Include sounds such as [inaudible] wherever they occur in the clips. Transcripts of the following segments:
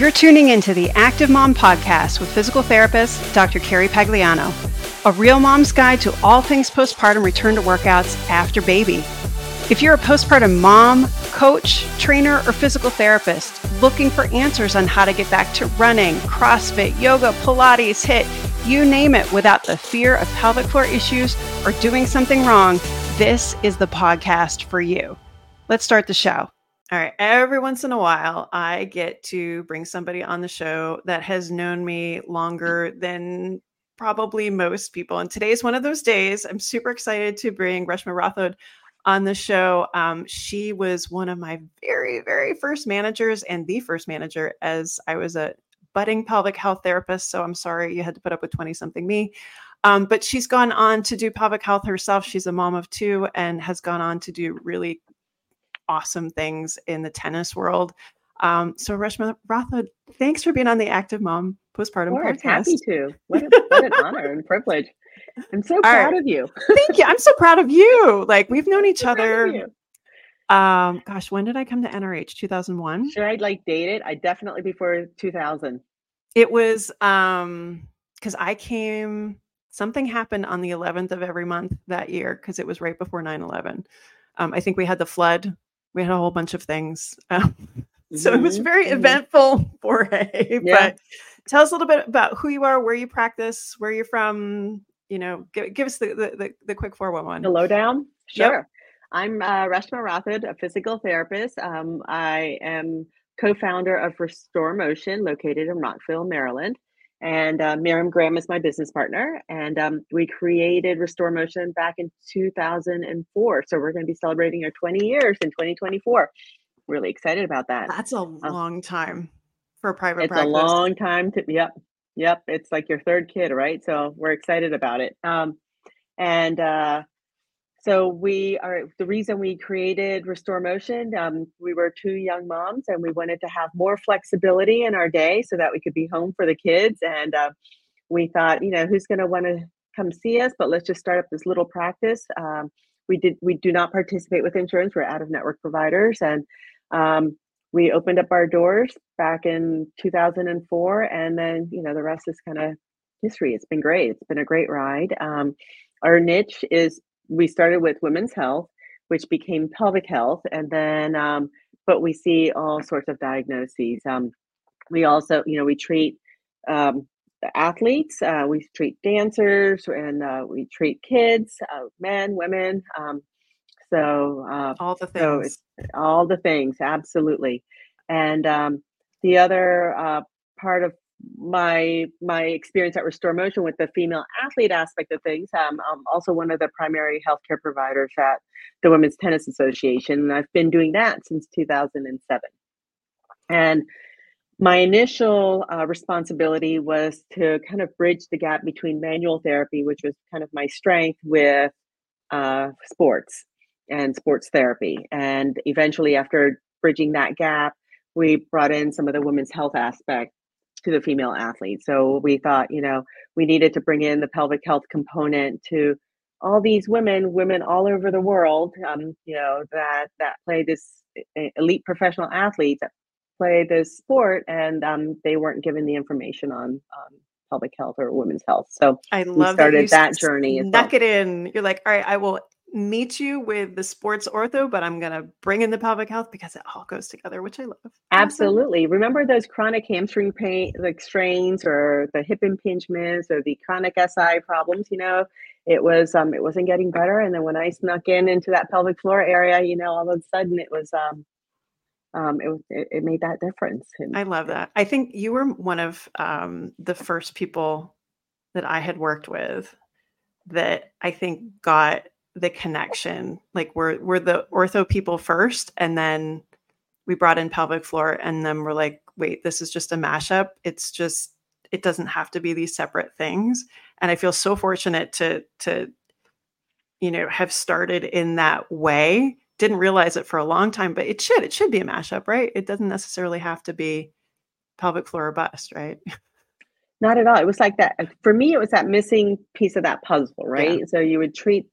You're tuning into the Active Mom Podcast with physical therapist Dr. Carrie Pagliano, a real mom's guide to all things postpartum return to workouts after baby. If you're a postpartum mom, coach, trainer, or physical therapist looking for answers on how to get back to running, CrossFit, yoga, Pilates, HIIT, you name it, without the fear of pelvic floor issues or doing something wrong, this is the podcast for you. Let's start the show. All right. Every once in a while, I get to bring somebody on the show that has known me longer than probably most people. And today is one of those days. I'm super excited to bring Reshma Rathod on the show. Um, she was one of my very, very first managers and the first manager as I was a budding pelvic health therapist. So I'm sorry you had to put up with 20 something me. Um, but she's gone on to do pelvic health herself. She's a mom of two and has gone on to do really awesome things in the tennis world. Um, so Reshma Rathod, thanks for being on the Active Mom Postpartum Podcast. Happy to. What, a, [laughs] what an honor and privilege. I'm so proud right. of you. Thank you. I'm so proud of you. Like we've known each so other. Um, gosh, when did I come to NRH? 2001. Should I like date it? I definitely before 2000. It was um because I came. Something happened on the 11th of every month that year because it was right before 9/11. Um, I think we had the flood we had a whole bunch of things. Um, [laughs] so mm-hmm. it was very mm-hmm. eventful [laughs] foray. Yeah. But tell us a little bit about who you are, where you practice, where you're from. You know, give, give us the, the, the, the quick 411. The lowdown? Sure. Yep. I'm uh, Reshma Rathod, a physical therapist. Um, I am co founder of Restore Motion, located in Rockville, Maryland. And uh, Miriam Graham is my business partner. And um, we created Restore Motion back in 2004. So we're going to be celebrating our 20 years in 2024. Really excited about that. That's a um, long time for a private it's practice. a long time to, yep. Yep. It's like your third kid, right? So we're excited about it. Um, and uh, so we are the reason we created Restore Motion. Um, we were two young moms, and we wanted to have more flexibility in our day so that we could be home for the kids. And uh, we thought, you know, who's going to want to come see us? But let's just start up this little practice. Um, we did. We do not participate with insurance. We're out of network providers, and um, we opened up our doors back in 2004, and then you know the rest is kind of history. It's been great. It's been a great ride. Um, our niche is we started with women's health, which became pelvic health, and then um, but we see all sorts of diagnoses. Um, we also, you know, we treat um, athletes, uh, we treat dancers, and uh, we treat kids, uh, men, women. Um, so uh, all the things, so all the things, absolutely. And um, the other uh, part of my my experience at Restore Motion with the female athlete aspect of things. Um, I'm also one of the primary healthcare providers at the Women's Tennis Association, and I've been doing that since 2007. And my initial uh, responsibility was to kind of bridge the gap between manual therapy, which was kind of my strength, with uh, sports and sports therapy. And eventually, after bridging that gap, we brought in some of the women's health aspect to the female athlete. So we thought, you know, we needed to bring in the pelvic health component to all these women, women all over the world, um, you know, that that play this elite professional athletes that play this sport, and um, they weren't given the information on um, pelvic health or women's health. So I love we started that, that journey. Snuck well. it in. You're like, all right, I will meet you with the sports ortho, but I'm going to bring in the pelvic health because it all goes together, which I love. Absolutely. Awesome. Remember those chronic hamstring pain, like strains or the hip impingements or the chronic SI problems, you know, it was, um, it wasn't getting better. And then when I snuck in into that pelvic floor area, you know, all of a sudden it was, um, um, it, it, it made that difference. And, I love that. I think you were one of um, the first people that I had worked with that I think got the connection. Like we're we're the ortho people first, and then we brought in pelvic floor, and then we're like, wait, this is just a mashup. It's just it doesn't have to be these separate things. And I feel so fortunate to to you know have started in that way. Didn't realize it for a long time, but it should it should be a mashup, right? It doesn't necessarily have to be pelvic floor or bust, right? Not at all. It was like that. For me, it was that missing piece of that puzzle, right? Yeah. So you would treat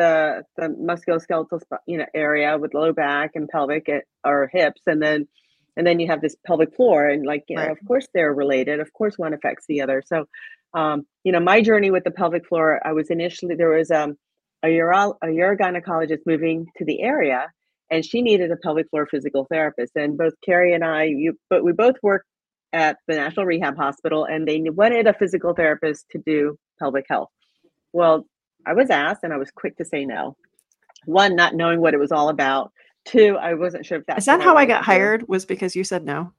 the the musculoskeletal you know area with low back and pelvic eh, or hips, and then and then you have this pelvic floor, and like you know, of course they're related. Of course, one affects the other. So, um, you know, my journey with the pelvic floor, I was initially there was um, a uro a urogynecologist moving to the area, and she needed a pelvic floor physical therapist. And both Carrie and I, you, but we both worked at the National Rehab Hospital, and they wanted a physical therapist to do pelvic health. Well, I was asked, and I was quick to say no. One, not knowing what it was all about. Two, I wasn't sure if that's Is that how I wanted got hired? Was because you said no?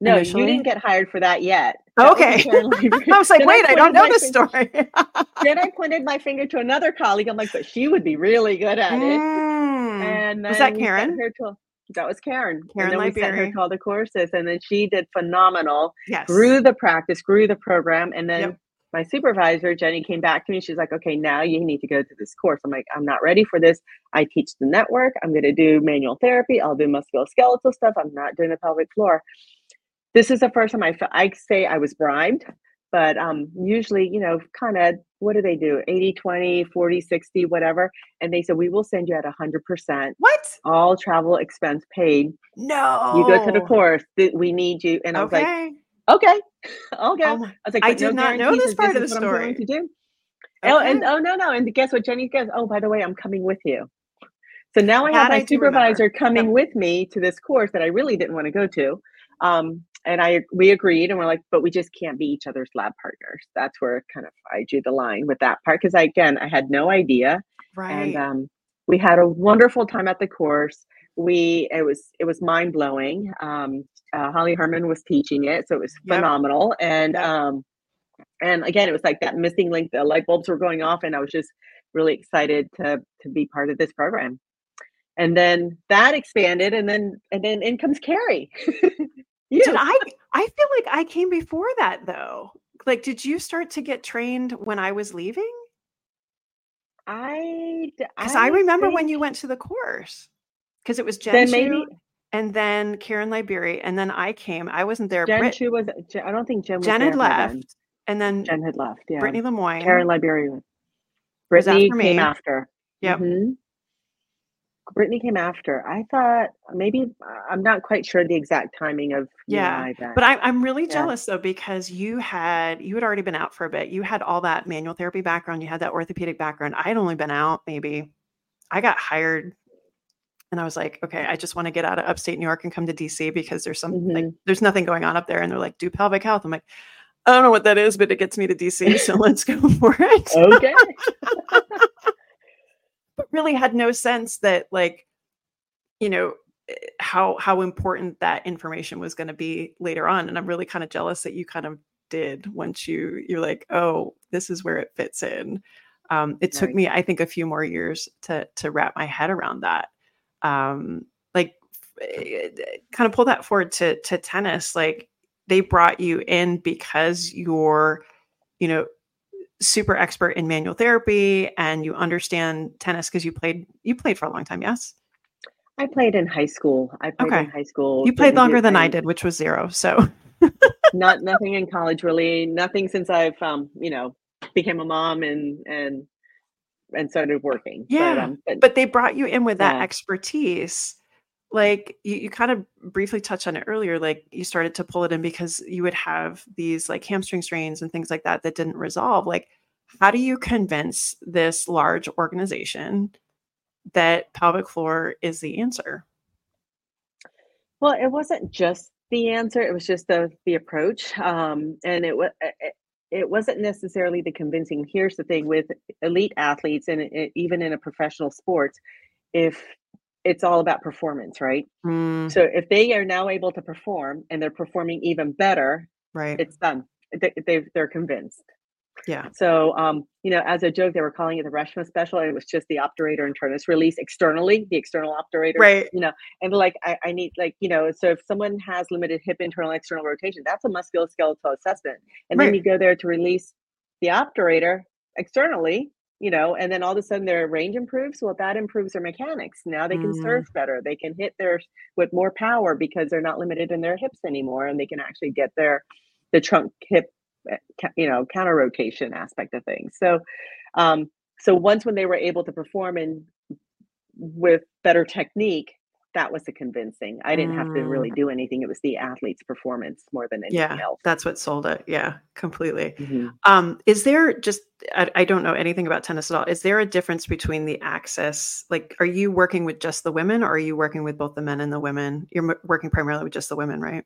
No, initially? you didn't get hired for that yet. Oh, That okay. [laughs] I [laughs] was like, Then wait, I don't know this fin- story. [laughs] Then I pointed my finger to another colleague. I'm like, but she would be really good at it. Mm. And Was that then we sent Karen? to- that was Karen. Karen and then we sent her to all the courses, and then she did phenomenal. Yes. Grew the practice, grew the program, and then Yep. My supervisor Jenny came back to me. She's like, "Okay, now you need to go to this course." I'm like, "I'm not ready for this. I teach the network. I'm going to do manual therapy. I'll do musculoskeletal stuff. I'm not doing the pelvic floor." This is the first time I I say I was bribed, but um, usually, you know, kind of what do they do? 80, 20, 40, 60, whatever. And they said, we will send you at 100%, what? all travel expense paid. No. You go to the course, we need you. And I was like, Okay. okay, [laughs] okay. Oh my- I was like, I "But did not know this that part of the what I'm going story. To do. Oh, and oh no, no, and guess what? Jenny goes, oh, by the way, I'm coming with you. So now I That have my I remember. supervisor coming with me to this course that I really didn't want to go to. Um, and I we agreed, and we're like, but we just can't be each other's lab partners. That's where kind of I drew the line with that part because I again I had no idea, right. and um, we had a wonderful time at the course. We it was it was mind blowing. Um, uh, Holly Herman was teaching it, so it was Yep. phenomenal. And Yep. um, and again, it was like that missing link. The light bulbs were going off, and I was just really excited to to be part of this program. And then that expanded, and then and then in comes Carrie. [laughs] you. Did I? I feel like I came before that though. Like, did you start to get trained when I was leaving? I Because I, remember when you went to the course. Because it was Jen then Chu, maybe and then Karen Liberie, and then I came. I wasn't there. Jen Brit- Chu was. I don't think Jen was Jen had by then. left, and then Jen had left. Yeah. Brittany Lemoyne. Karen Liberia. was Brittany after came me. after. Yep. Mhm. Brittany came after. I thought maybe I'm not quite sure the exact timing of Yeah. But I, I'm really Yeah. jealous though because you had you had already been out for a bit. You had all that manual therapy background. You had that orthopedic background. I had only been out maybe. I got hired, and I was like, okay, I just want to get out of upstate New York and come to DC because there's some like Mhm. there's nothing going on up there. And they're like, do pelvic health. I'm like, I don't know what that is, but it gets me to DC, so [laughs] let's go for it. okay. [laughs] but really had no sense that like you know eh, how how important that information was going to be later on and i'm really kind of jealous that you kind of did once you you're like oh this is where it fits in um it took me i think a few more years to to wrap my head around that um like kind of pull that forward to to tennis like they brought you in because you're you know super expert in manual therapy and you understand tennis because you played you played for a long time yes I played in high school. I played Okay. in high school. you played longer than i did which was zero so Not nothing in college really. Nothing since I've um, you know, became a mom and and and started working. Yeah, But, um, but, but they brought you in with that Yeah. expertise like you, you kind of briefly touched on it earlier like you started to pull it in because you would have these like hamstring strains and things like that that didn't resolve like how do you convince this large organization that pelvic floor is the answer Well, it wasn't just the answer; it was just the the approach, um, and it was it, wasn't necessarily the convincing. Here's the thing with elite athletes, and it, even in a professional sports, if it's all about performance, right? Mm, So if they are now able to perform and they're performing even better, right it's done. They, they they're convinced. Yeah So, um, you know, as a joke, they were calling it the Reshma special. and It was just the obturator internus release externally, the external obturator, right you know, and like, I, I need like, you know, so if someone has limited hip internal external rotation, that's a musculoskeletal assessment. And then you go there to release the obturator externally, you know, and then all of a sudden their range improves. Well, that improves their mechanics. Now they can Mm. surf better. They can hit their with more power because they're not limited in their hips anymore, and they can actually get their the trunk hip, you know, counter rotation aspect of things. So, um, so once when they were able to perform and with better technique, that was the convincing. I didn't have to really Mm. do anything. It was the athlete's performance more than anything Yeah, else. that's what sold it. Yeah, completely. Mhm. Um, is there just I, I don't know anything about tennis at all. Is there a difference between the access? Like, are you working with just the women, or are you working with both the men and the women? You're working primarily with just the women, right?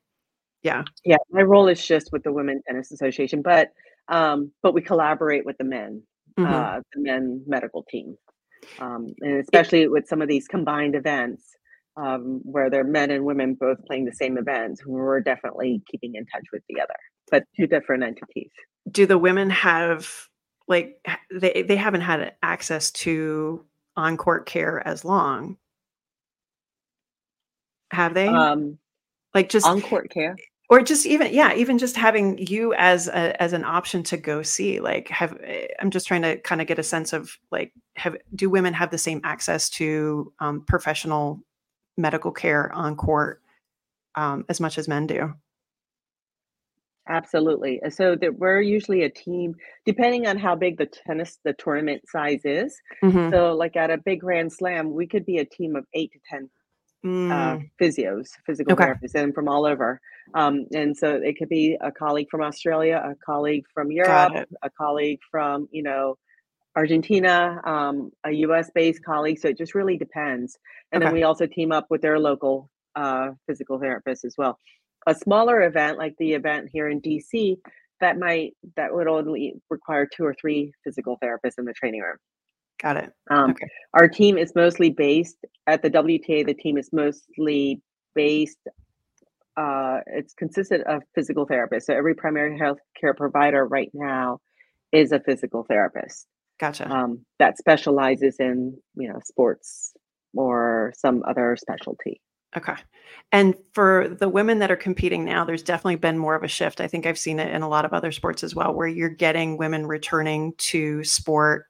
Yeah. Yeah, my role is just with the Women's Tennis Association, but um, but we collaborate with the men, Mhm. uh, the men medical team, um, and especially with some of these combined events um, where they're men and women both playing the same events. We're definitely keeping in touch with the other, but two different entities. Do the women have like they they haven't had access to on court care as long? Have they? Um, like just on court care. Or just even yeah even just having you as a, as an option to go see like have eh, i'm just trying to kind of get a sense of like have do women have the same access to um, professional medical care on court um, as much as men do Absolutely. So that we're usually a team, depending on how big the tennis, the tournament size is. Mhm. So, like at a big Grand Slam, we could be a team of eight to 10 uh, Mm, physios, physical okay therapists, and from all over. Um, and so it could be a colleague from Australia, a colleague from Europe, a colleague from, you know, Argentina, um, a US based colleague. So it just really depends. And then we also team up with their local uh, physical therapists as well. A smaller event like the event here in DC, that might that would only require two or three physical therapists in the training room. got it Um, okay our team is mostly based at the WTA. The team is mostly based. Uh, it's consistent of physical therapists. So every primary health care provider right now is a physical therapist gotcha um, that specializes in you know sports or some other specialty. Okay. And for the women that are competing now, there's definitely been more of a shift. I think I've seen it in a lot of other sports as well, where you're getting women returning to sport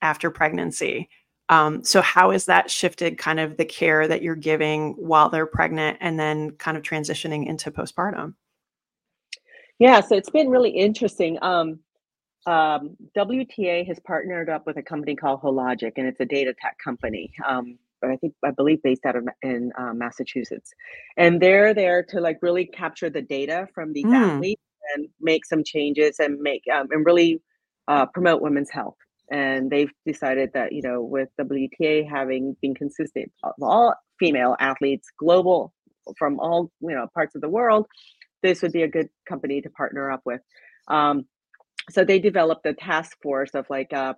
after pregnancy. Um, so, how has that shifted kind of the care that you're giving while they're pregnant and then kind of transitioning into postpartum? Yeah, so it's been really interesting. Um, um, WTA has partnered up with a company called Hologic, and it's a data tech company. Um, but I think I believe based out of in uh, Massachusetts, and they're there to like really capture the data from these Mm, athletes and make some changes and make um, and really uh, promote women's health. And they've decided that you know with WTA having been consistent of all female athletes, global from all you know parts of the world, this would be a good company to partner up with. Um, so they developed a task force of like uh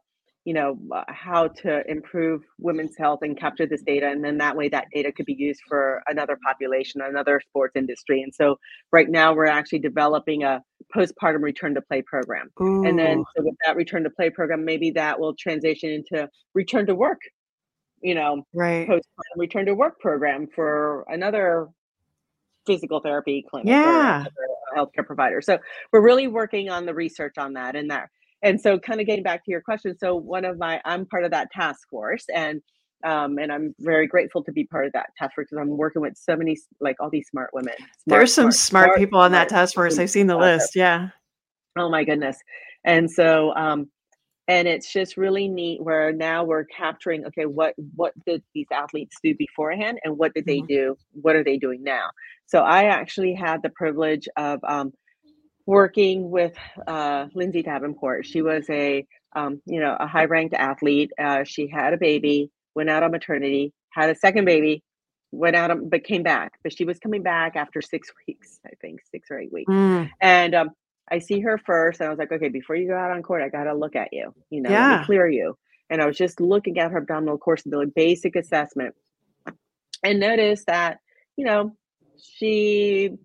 you know uh, how to improve women's health and capture this data and then that way that data could be used for another population another sports industry and so right now we're actually developing a postpartum return to play program and then so with that return to play program maybe that will transition into return to work you know right. postpartum return to work program for another physical therapy clinic or Yeah. another healthcare provider. So we're really working on the research on that and that. And so kind of getting back to your question. So one of my I'm part of that task force and um, and I'm very grateful to be part of that task force because I'm working with so many like all these smart women, smart, There's some smart, smart people on that task force. I've seen the list. Yeah. Oh my goodness. And so um and it's just really neat where now we're capturing okay what what did these athletes do beforehand and what did they Mhm. do what are they doing now so i actually had the privilege of um, working with uh, lindsay davenport she was a um, you know a high ranked athlete uh, she had a baby went out on maternity had a second baby went out on, but came back but she was coming back after six [laughs] weeks i think six or eight weeks Mm, and um, I see her first, and I was like, okay, before you go out on court, I gotta look at you. You know, yeah. clear you. And I was just looking at her abdominal core stability, basic assessment, and noticed that, you know, she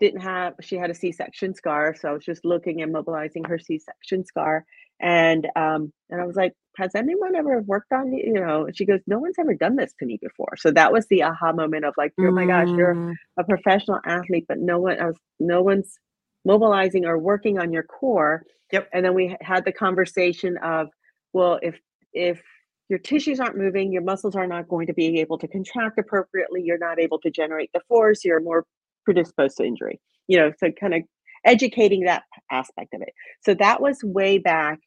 didn't have she had a c-section scar so i was just looking and mobilizing her c-section scar and um and i was like has anyone ever worked on you you know she goes no one's ever done this to me before. So that was the aha moment of like oh my gosh you're Mm, a professional athlete but no one else no one's mobilizing or working on your core. Yep. and then we had the conversation of well if if your tissues aren't moving your muscles are not going to be able to contract appropriately you're not able to generate the force you're more predisposed to injury you know so kind of educating that aspect of it so that was way back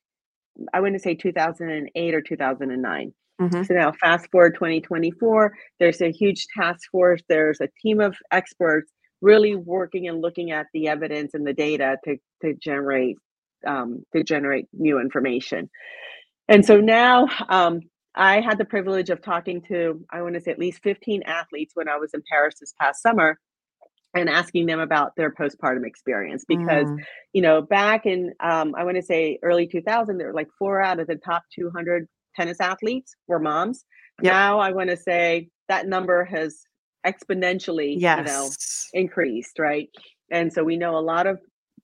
i wouldn't say 2008 or 2009 Mm-hmm. So now, fast forward 2024, there's a huge task force. There's a team of experts really working and looking at the evidence and the data to to generate um, to generate new information. And so now um, I had the privilege of talking to, I want to say at least 15 athletes when I was in Paris this past summer and asking them about their postpartum experience because mm. you know back in um, i want to say early 2000 there were like four out of the top 200 tennis athletes were moms yep. now i want to say that number has exponentially yes. you know increased right and so we know a lot of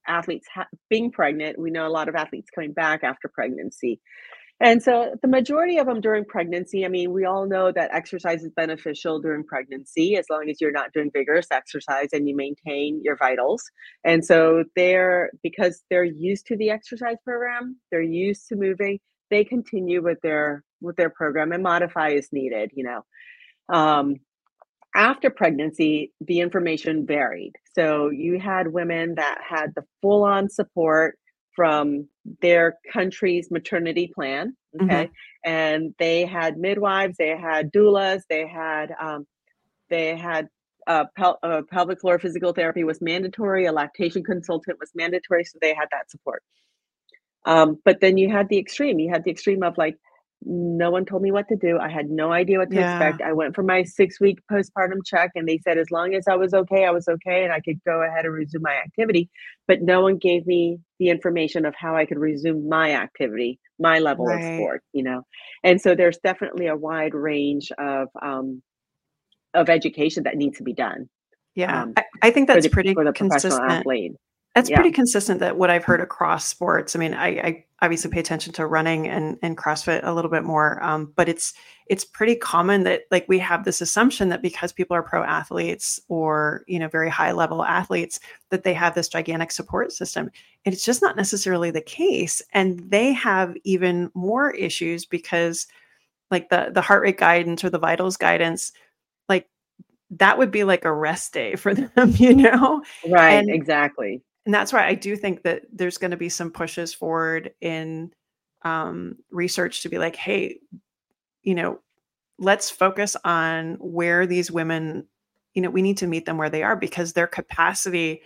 athletes ha- being pregnant we know a lot of athletes coming back after pregnancy and so the majority of them during pregnancy, I mean, we all know that exercise is beneficial during pregnancy as long as you're not doing vigorous exercise and you maintain your vitals. And so they're because they're used to the exercise program, they're used to moving, they continue with their with their program and modify as needed, you know. Um, after pregnancy, the information varied. So you had women that had the full on support from their country's maternity plan. Okay. Mm-hmm. And they had midwives, they had doulas, they had, um, they had uh, pel- uh, pelvic floor physical therapy was mandatory, a lactation consultant was mandatory. So they had that support. Um, but then you had the extreme, you had the extreme of like, no one told me what to do. I had no idea what to yeah. expect. I went for my six week postpartum check, and they said as long as I was okay, I was okay, and I could go ahead and resume my activity. But no one gave me the information of how I could resume my activity, my level right. of sport, you know. And so there's definitely a wide range of um, of education that needs to be done. Yeah, um, I, I, think that's the, pretty for the consistent. athlete. That's yeah. pretty consistent that what I've heard across sports. I mean, I, I, obviously pay attention to running and, and CrossFit a little bit more, um, but it's it's pretty common that like we have this assumption that because people are pro athletes or you know very high level athletes that they have this gigantic support system. And it's just not necessarily the case, and they have even more issues because like the the heart rate guidance or the vitals guidance, like that would be like a rest day for [laughs] them, you know? Right, and, exactly and that's why I do think that there's going to be some pushes forward in um, research to be like, hey, you know, let's focus on where these women, you know, we need to meet them where they are because their capacity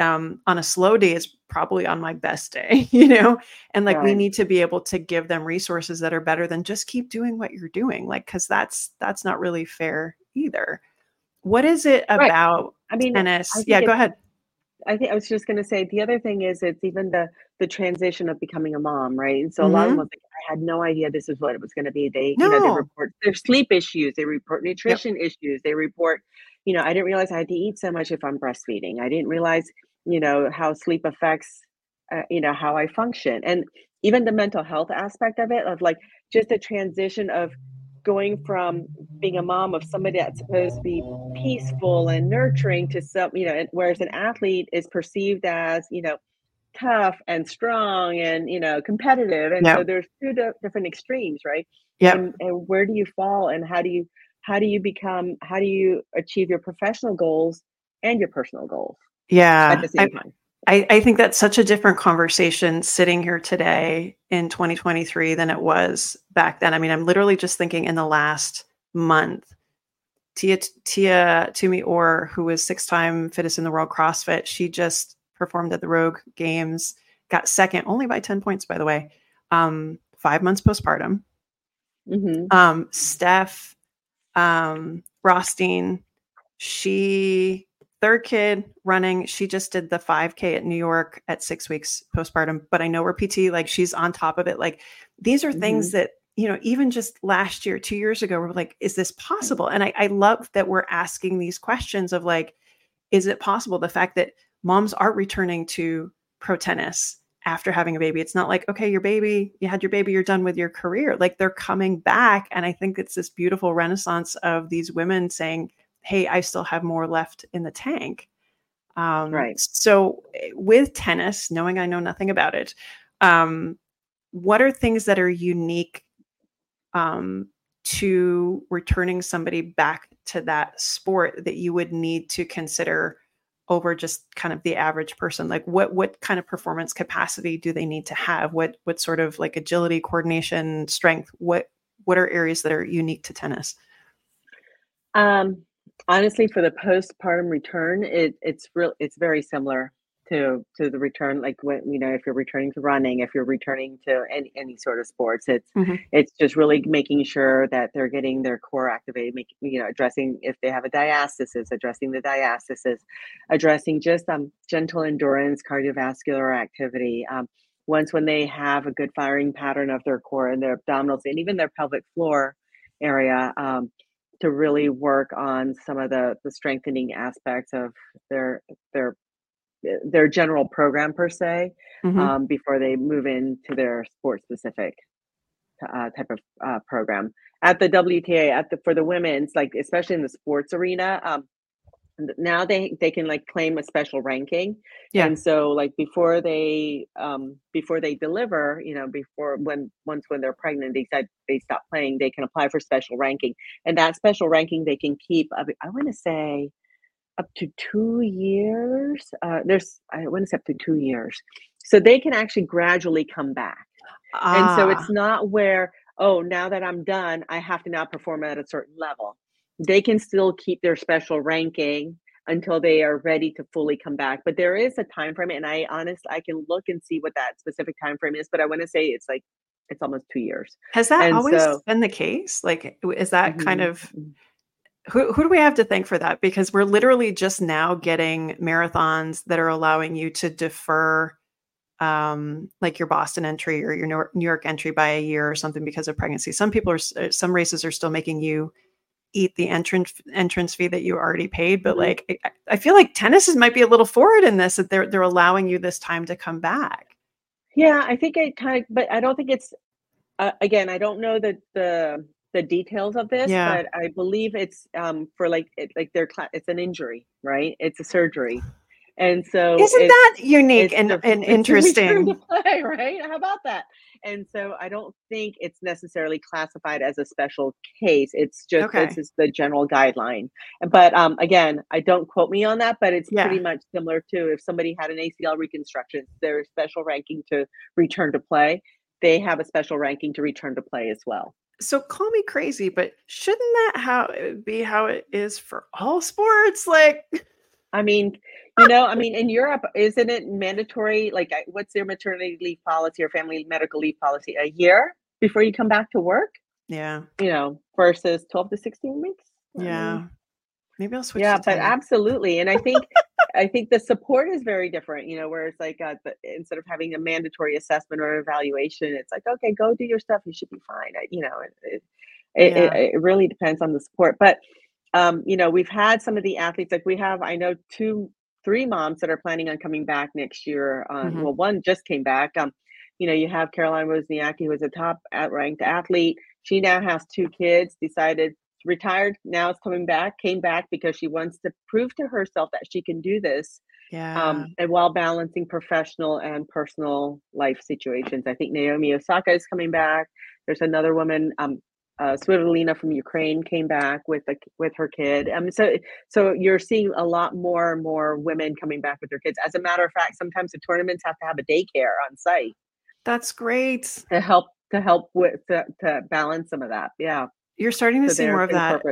um, on a slow day is probably on my best day, [laughs] you know, and like right. we need to be able to give them resources that are better than just keep doing what you're doing, like because that's that's not really fair either. What is it about right. I mean, tennis? I yeah, go ahead. I think I was just going to say the other thing is it's even the the transition of becoming a mom, right? And so mm-hmm. a lot of them like, I had no idea this is what it was going to be. They no. you know they report their sleep issues, they report nutrition yep. issues, they report, you know, I didn't realize I had to eat so much if I'm breastfeeding. I didn't realize, you know, how sleep affects, uh, you know, how I function, and even the mental health aspect of it, of like just the transition of going from being a mom of somebody that's supposed to be peaceful and nurturing to some, you know, whereas an athlete is perceived as, you know, tough and strong and, you know, competitive. And yep. so there's two different extremes, right? Yeah. And, and where do you fall and how do you, how do you become, how do you achieve your professional goals and your personal goals? Yeah. At the same I, time? I, I, think that's such a different conversation sitting here today in 2023 than it was back then. I mean, I'm literally just thinking in the last month, Tia Tia Toomey Orr, who was six-time fittest in the world CrossFit, she just performed at the Rogue Games, got second only by 10 points, by the way. Um, five months postpartum. Mm-hmm. Um, Steph um, Rothstein, she third kid running she just did the 5k at new york at six weeks postpartum but i know her pt like she's on top of it. Like these are mm-hmm. things that you know even just last year two years ago we're like is this possible? And I, I love that we're asking these questions of like is it possible? The fact that moms are returning to pro tennis after having a baby. It's not like okay your baby you had your baby you're done with your career. Like they're coming back and i think it's this beautiful renaissance of these women saying hey, I still have more left in the tank. Um, right. So eh, with tennis, knowing I know nothing about it, um, what are things that are unique um, to returning somebody back to that sport that you would need to consider over just kind of the average person like what what kind of performance capacity do they need to have what what sort of like agility coordination strength what what are areas that are unique to tennis? Um, honestly, for the postpartum return, it, it's real. It's very similar to to the return like when you know if you're returning to running if you're returning to any, any sort of sports it's mm-hmm. it's just really making sure that they're getting their core activated making you know addressing if they have a diastasis addressing the diastasis addressing just um gentle endurance cardiovascular activity um once when they have a good firing pattern of their core and their abdominals and even their pelvic floor area um, to really work on some of the the strengthening aspects of their their their general program per se mm-hmm. um, before they move into their sport specific uh, type of uh, program at the WTA at the for the women's like especially in the sports arena um, now they they can like claim a special ranking yeah. and so like before they um before they deliver you know before when once when they're pregnant they they stop playing they can apply for special ranking and that special ranking they can keep i want to say up to two years. Uh, there's, I want to say up to two years. So they can actually gradually come back. Ah. And so it's ah. not where, oh, now that I'm done, I have to now perform at a certain level. They can still keep their special ranking until they are ready to fully come back. But there is a time frame, and I honestly I can look and see what that specific time frame is. But I want to say it's like it's almost two years. Has that and always so, been the case? Like, is that mm-hmm. kind of mm-hmm who, who do we have to thank for that? Because we're literally just now getting marathons that are allowing you to defer um, like your Boston entry or your New York entry by a year or something because of pregnancy. Some people are, uh, some races are still making you eat the entrance entrance fee that you already paid. But mm-hmm. like, I, I feel like tennis is, might be a little forward in this that they're they're allowing you this time to come back. Yeah, I think I kind of, but I don't think it's. Uh, again, I don't know that the the details of this, yeah. but I believe it's um, for like it, like their class. It's an injury, right? It's a surgery, and so isn't that unique and, and [laughs] interesting? Play, right? How about that? And so I don't think it's necessarily classified as a special case. It's just okay. this is the general guideline. But um, again, I don't quote me on that, but it's yeah. pretty much similar to if somebody had an ACL reconstruction, their special ranking to return to play. They have a special ranking to return to play as well so call me crazy, but shouldn't that how be how it is for all sports? Like, [laughs] I mean, you know, I mean, in Europe, isn't it mandatory? Like, what's their maternity leave policy or family medical leave policy? A year before you come back to work? Yeah. You know, versus 12 to 16 weeks? Yeah. Maybe I'll switch. Yeah, but absolutely. And I think I think the support is very different, you know, where it's like uh, the, instead of having a mandatory assessment or evaluation, it's like, okay, go do your stuff. You should be fine. I, you know, it, it, yeah. it, it, really depends on the support. But, um, you know, we've had some of the athletes, like we have, I know two, three moms that are planning on coming back next year. Um, mm-hmm. Well, one just came back. Um, you know, you have Caroline Wozniacki, who was a top ranked athlete. She now has two kids, decided retired now is coming back came back because she wants to prove to herself that she can do this um, yeah. um, and while balancing professional and personal life situations i think naomi osaka is coming back there's another woman um, uh, Svitolina from Ukraine came back with the, with her kid. Um, so so you're seeing a lot more and more women coming back with their kids. As a matter of fact, sometimes the tournaments have to have a daycare on site. That's great to help to help with to, to balance some of that. Yeah. You're starting to so see more of that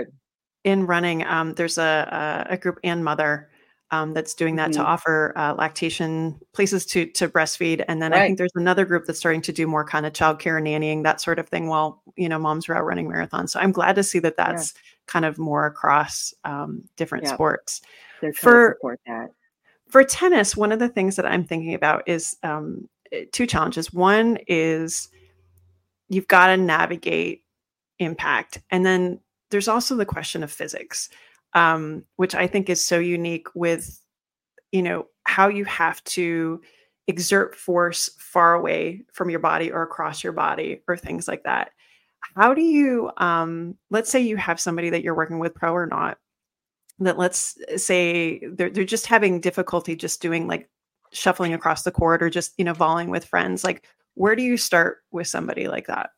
in running. Um, there's a, a, a group and mother um, that's doing that mm-hmm. to offer uh, lactation places to to breastfeed, and then right. I think there's another group that's starting to do more kind of childcare and nannying that sort of thing while you know moms are out running marathons. So I'm glad to see that that's yeah. kind of more across um, different yeah. sports. for for tennis, one of the things that I'm thinking about is um, eh, two challenges. One is you've got to navigate impact. And then there's also the question of physics, um, which I think is so unique with, you know, how you have to exert force far away from your body or across your body or things like that. How do you, um, let's say you have somebody that you're working with, pro or not, that let's say they're, they're just having difficulty just doing like shuffling across the court or just, you know, volleying with friends. Like, where do you start with somebody like that?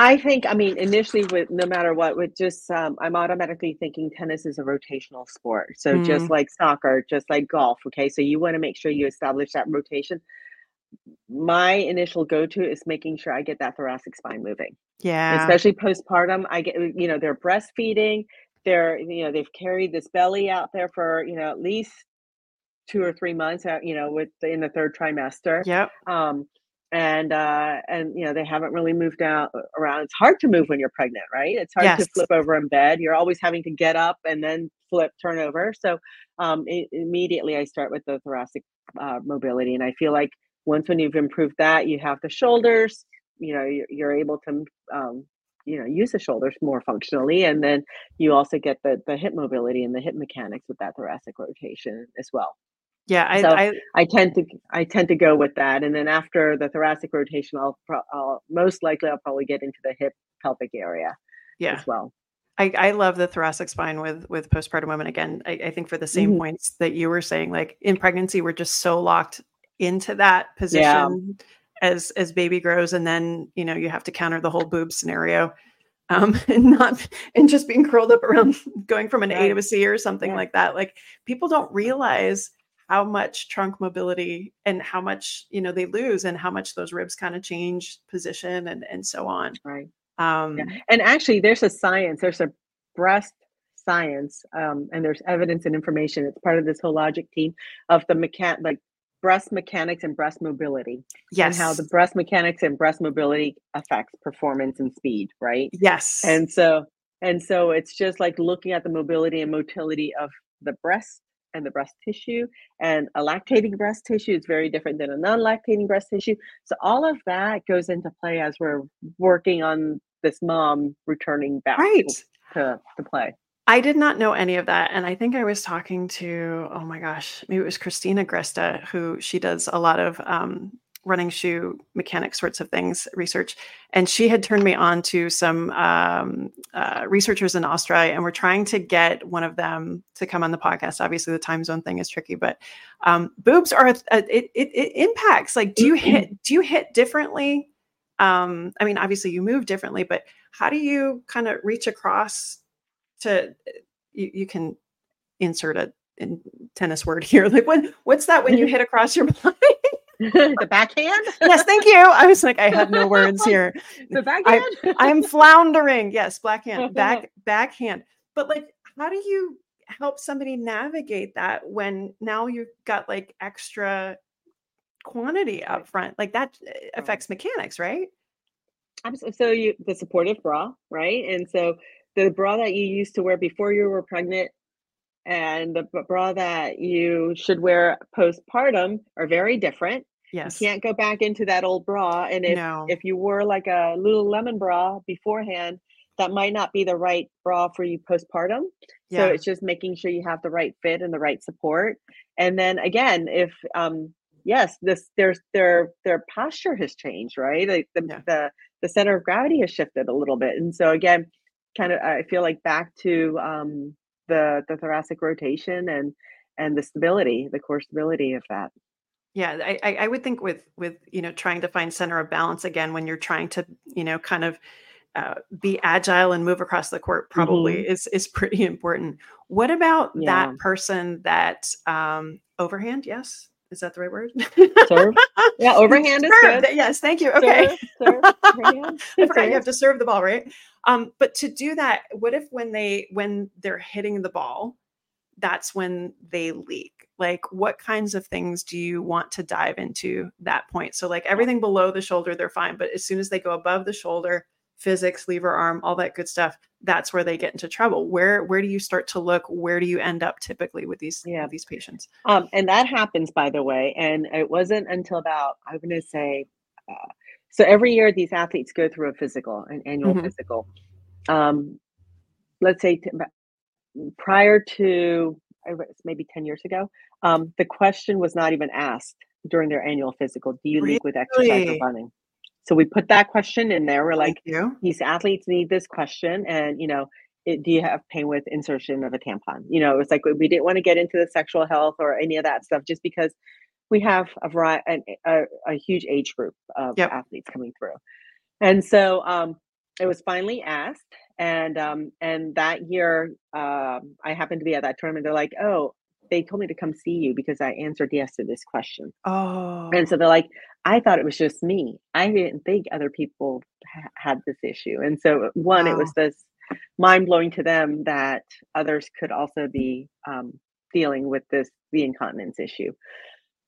I think, I mean, initially, with no matter what, with just, um, I'm automatically thinking tennis is a rotational sport. So mm. just like soccer, just like golf. Okay. So you want to make sure you establish that rotation. my initial go-to is making sure I get that thoracic spine moving. Yeah. Especially postpartum. I get you know, they're breastfeeding, they're you know, they've carried this belly out there for, you know, at least two or three months out, you know, with the, in the third trimester. Yep. Um, and uh and you know they haven't really moved out uh, around. It's hard to move when you're pregnant right? It's hard Yes. to flip over in bed. You're always having to get up and then flip turn over. So um i immediately i start with the thoracic uh, mobility and i feel like once when you've improved that you have the shoulders you know you're, you're able to um you know use the shoulders more functionally and then you also get the the hip mobility and the hip mechanics with that thoracic rotation as well Yeah. I, So, I I tend to I tend to go with that, and then after the thoracic rotation, I'll, pro- I'll most likely I'll probably get into the hip pelvic area yeah. as well. I, I love the thoracic spine with with postpartum women. Again, I, I think for the same Mhm. points that you were saying, like in pregnancy, we're just so locked into that position as as baby grows, and then you know you have to counter the whole boob scenario, um, [laughs] and not and just being curled up around [laughs] going from an A to a C or something Yeah. like that. Like people don't realize how much trunk mobility and how much you know they lose and how much those ribs kind of change position and and so on. Right. Um, And actually, there's a science. There's a breast science, um, and there's evidence and information. It's part of this Hologic team of the mechan like breast mechanics and breast mobility, yes. and how the breast mechanics and breast mobility affects performance and speed. Right. yes. and so and so it's just like looking at the mobility and motility of the breast and the breast tissue and a lactating breast tissue is very different than a non-lactating breast tissue so all of that goes into play as we're working on this mom returning back right. to, to play I did not know any of that. And I think I was talking to, oh my gosh, maybe it was Christina Gresta, who she does a lot of um, running shoe mechanic sorts of things research. And she had turned me on to some um, uh, researchers in Australia, and we're trying to get one of them to come on the podcast. Obviously, the time zone thing is tricky, but um, boobs are, a, it, it, it impacts. Like, do you hit, do you hit differently? Um, I mean, obviously you move differently, but how do you kind of reach across to you, you can insert a in tennis word [laughs] here like when what's that when you [laughs] hit across your [laughs] body the backhand? Yes thank you. I was like i had no words here. [laughs] The backhand? I'm floundering. Yes black hand [laughs] back backhand. But like how do you help somebody navigate that when now you've got like extra quantity up front? Like that uh, affects mechanics right? So you the supportive bra right? And so the bra that you used to wear before you were pregnant and the bra that you should wear postpartum are very different. Yes. you can't go back into that old bra and if no. if you wore like a lululemon bra beforehand that might not be the right bra for you postpartum. Yeah. so it's just making sure you have the right fit and the right support. And then again if um yes this there's their their posture has changed right? Like the Yeah. the the center of gravity has shifted a little bit. And so again kind of i feel like back to um the the thoracic rotation and and the stability the core stability of that Yeah, I, I would think with with you know trying to find center of balance again when you're trying to you know kind of uh, be agile and move across the court probably is is [laughs] pretty important. What about Yeah. that person that um, overhand? Yes, is that the right word? Serve? yeah [laughs] overhand is Serve, good Yes, thank you. Okay. serve, serve, overhand, [laughs] I forgot you have to serve the ball, right? Um, but to do that, what if when they when they're hitting the ball, that's when they leak? Like, what kinds of things do you want to dive into that point? So, like everything below the shoulder, they're fine, but as soon as they go above the shoulder, physics, lever arm, all that good stuff, that's where they get into trouble. Where where do you start to look? Where do you end up typically with these Yeah. these patients? Um, and that happens, by the way. And it wasn't until about, I'm going to say, uh, so every year these athletes go through a physical, an annual Mhm. physical. Um, let's say t- prior to I re- it's maybe 10 years ago, um, the question was not even asked during their annual physical Do you leak with exercise Really? or running? So we put that question in there. We're like, these athletes need this question and you know it, do you have pain with insertion of a tampon you know it's like we we didn't want to get into the sexual health or any of that stuff just because we have a variety a, a huge age group of Yep. athletes coming through and so um it was finally asked and um and that year um i happened to be at that tournament they're like oh they told me to come see you because I answered yes to this question. Oh. And so they're like, I thought it was just me. I didn't think other people ha- had this issue. And so, one, it was Wow. this mind blowing to them that others could also be um, dealing with this the incontinence issue.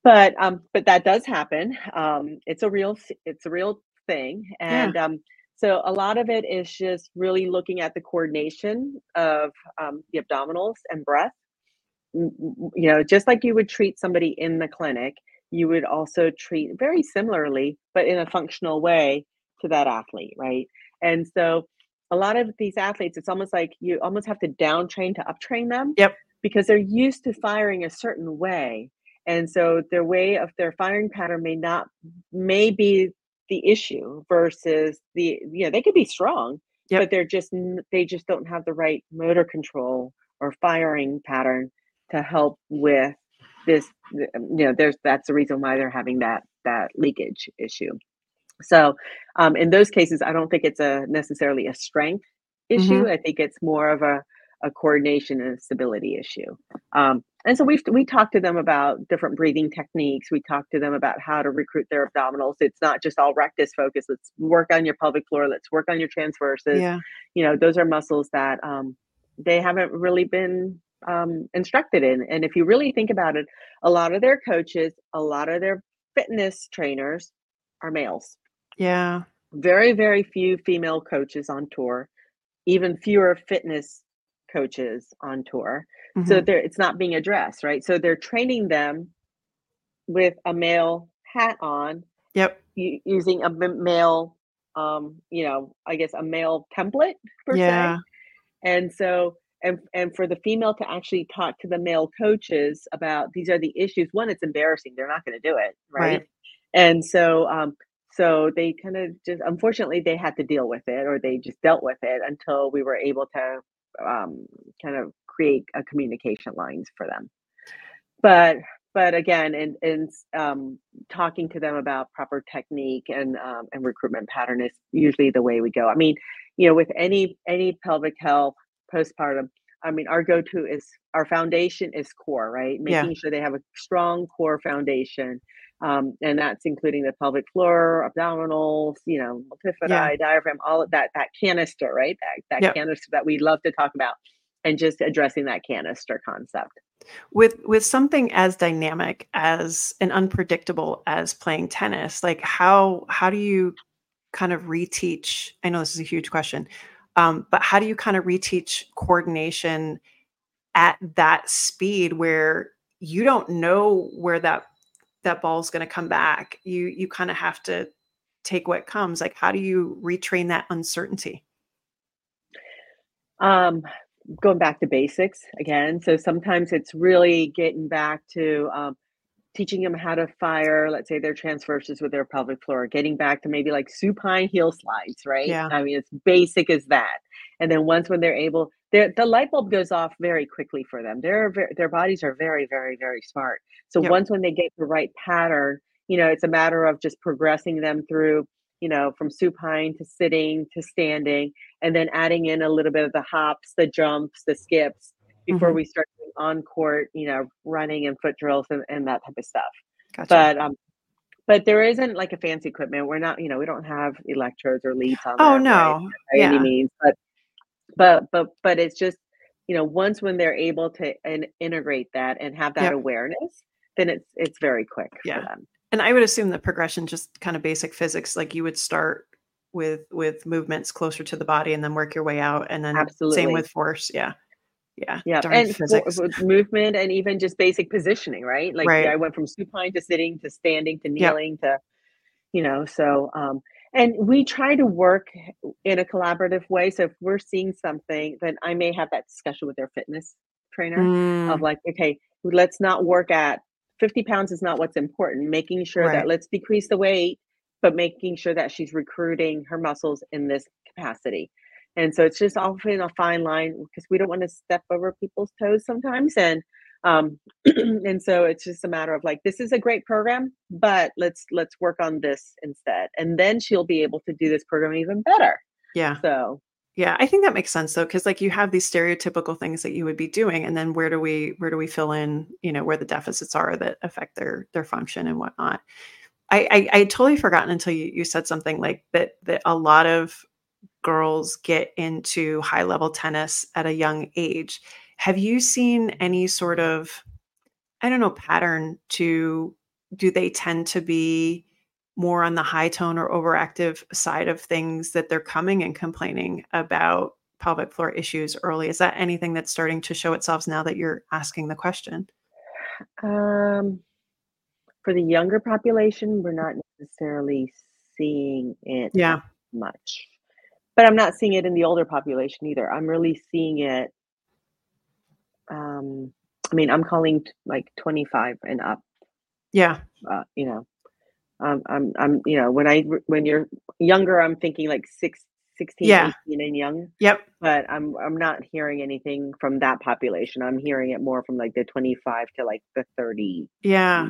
But um, but that does happen. Um, it's a real it's a real thing, Yeah. and um, so a lot of it is just really looking at the coordination of um, the abdominals and breath you know, just like you would treat somebody in the clinic, you would also treat very similarly, but in a functional way to that athlete, right? And so a lot of these athletes, it's almost like you almost have to down train to up train them Yep. because they're used to firing a certain way. And so their way of their firing pattern may not, may be the issue versus the, you know, they could be strong, Yep. but they're just, they just don't have the right motor control or firing pattern to help with this um, you know there's that's the reason why they're having that that leakage issue. So um, in those cases i don't think it's a necessarily a strength issue. I think it's more of a, a coordination and a stability issue. Um, and so we've we talked to them about different breathing techniques. We talked to them about how to recruit their abdominals. It's not just all rectus focus. Let's work on your pelvic floor. Let's work on your transverses. Yeah. you know those are muscles that um, they haven't really been um, instructed in and if you really think about it a lot of their coaches a lot of their fitness trainers are males Yeah. very very few female coaches on tour even fewer fitness coaches on tour so Mhm. they're it's not being addressed right so they're training them with a male hat on Yep. u- using a male um you know i guess a male template per Yeah. se and so and and for the female to actually talk to the male coaches about these are the issues one it's embarrassing they're not going to do it right, Right. and so um so they kind of just unfortunately they had to deal with it or they just dealt with it until we were able to um kind of create a communication lines for them. But but again and and um talking to them about proper technique and um, and recruitment pattern is usually the way we go. I mean you know with any any pelvic health postpartum i mean our go-to is our foundation is core right? Yeah. making sure they have a strong core foundation um, and that's including the pelvic floor abdominals you know multifidi diaphragm all of that that canister right? That, that canister that we love to talk about and just addressing that canister concept. With with something as dynamic as and unpredictable as playing tennis like how how do you kind of reteach i know this is a huge question um, but how do you kind of reteach coordination at that speed where you don't know where that that ball is going to come back? You you kind of have to take what comes. Like how do you retrain that uncertainty? Um going back to basics again. So sometimes it's really getting back to um, teaching them how to fire let's say their transverses with their pelvic floor getting back to maybe like supine heel slides right Yeah. i mean it's basic as that and then once when they're able their the light bulb goes off very quickly for them their their bodies are very very very smart so Yep. once when they get the right pattern you know it's a matter of just progressing them through you know from supine to sitting to standing and then adding in a little bit of the hops the jumps the skips before Mhm. we start doing on court you know running and foot drills and, and that type of stuff. Gotcha. But um but there isn't like a fancy equipment. We're not you know we don't have electrodes or leads on oh them, right, no. by any means. But but but but it's just you know once when they're able to and integrate that and have that Yep. awareness then it's it's very quick Yeah. for them. And i would assume the progression just kind of basic physics like you would start with with movements closer to the body and then work your way out and then Absolutely. same with force. Yeah yeah yeah and for- movement and even just basic positioning right? Like Right. i went from supine to sitting to standing to kneeling to you know so um and we try to work in a collaborative way so if we're seeing something then i may have that discussion with their fitness trainer Mm, of like okay let's not work at 50 pounds is not what's important making sure Right. that let's decrease the weight but making sure that she's recruiting her muscles in this capacity and so it's just often a fine line because we don't want to step over people's toes sometimes and um [clears throat] and so it's just a matter of like this is a great program but let's let's work on this instead. And then she'll be able to do this program even better. Yeah. So Yeah, I think that makes sense though, because like you have these stereotypical things that you would be doing, and then where do we where do we fill in, you know, where the deficits are that affect their their function and whatnot. I I, I totally forgotten until you, you said something like that that a lot of girls get into high level tennis at a young age. Have you seen any sort of I don't know pattern to do they tend to be more on the high tone or overactive side of things that they're coming and complaining about pelvic floor issues early? Is that anything that's starting to show itself now that you're asking the question? Um, for the younger population we're not necessarily seeing it yeah. much but i'm not seeing it in the older population either. I'm really seeing it um, i mean i'm calling like 25 and up. Yeah. Uh, you know um, I'm, I'm, you know, when I, when you're younger, I'm thinking like six, 16, Yeah. 18 and young, yep. But I'm, I'm not hearing anything from that population. I'm hearing it more from like the 25 to like the 30. yeah.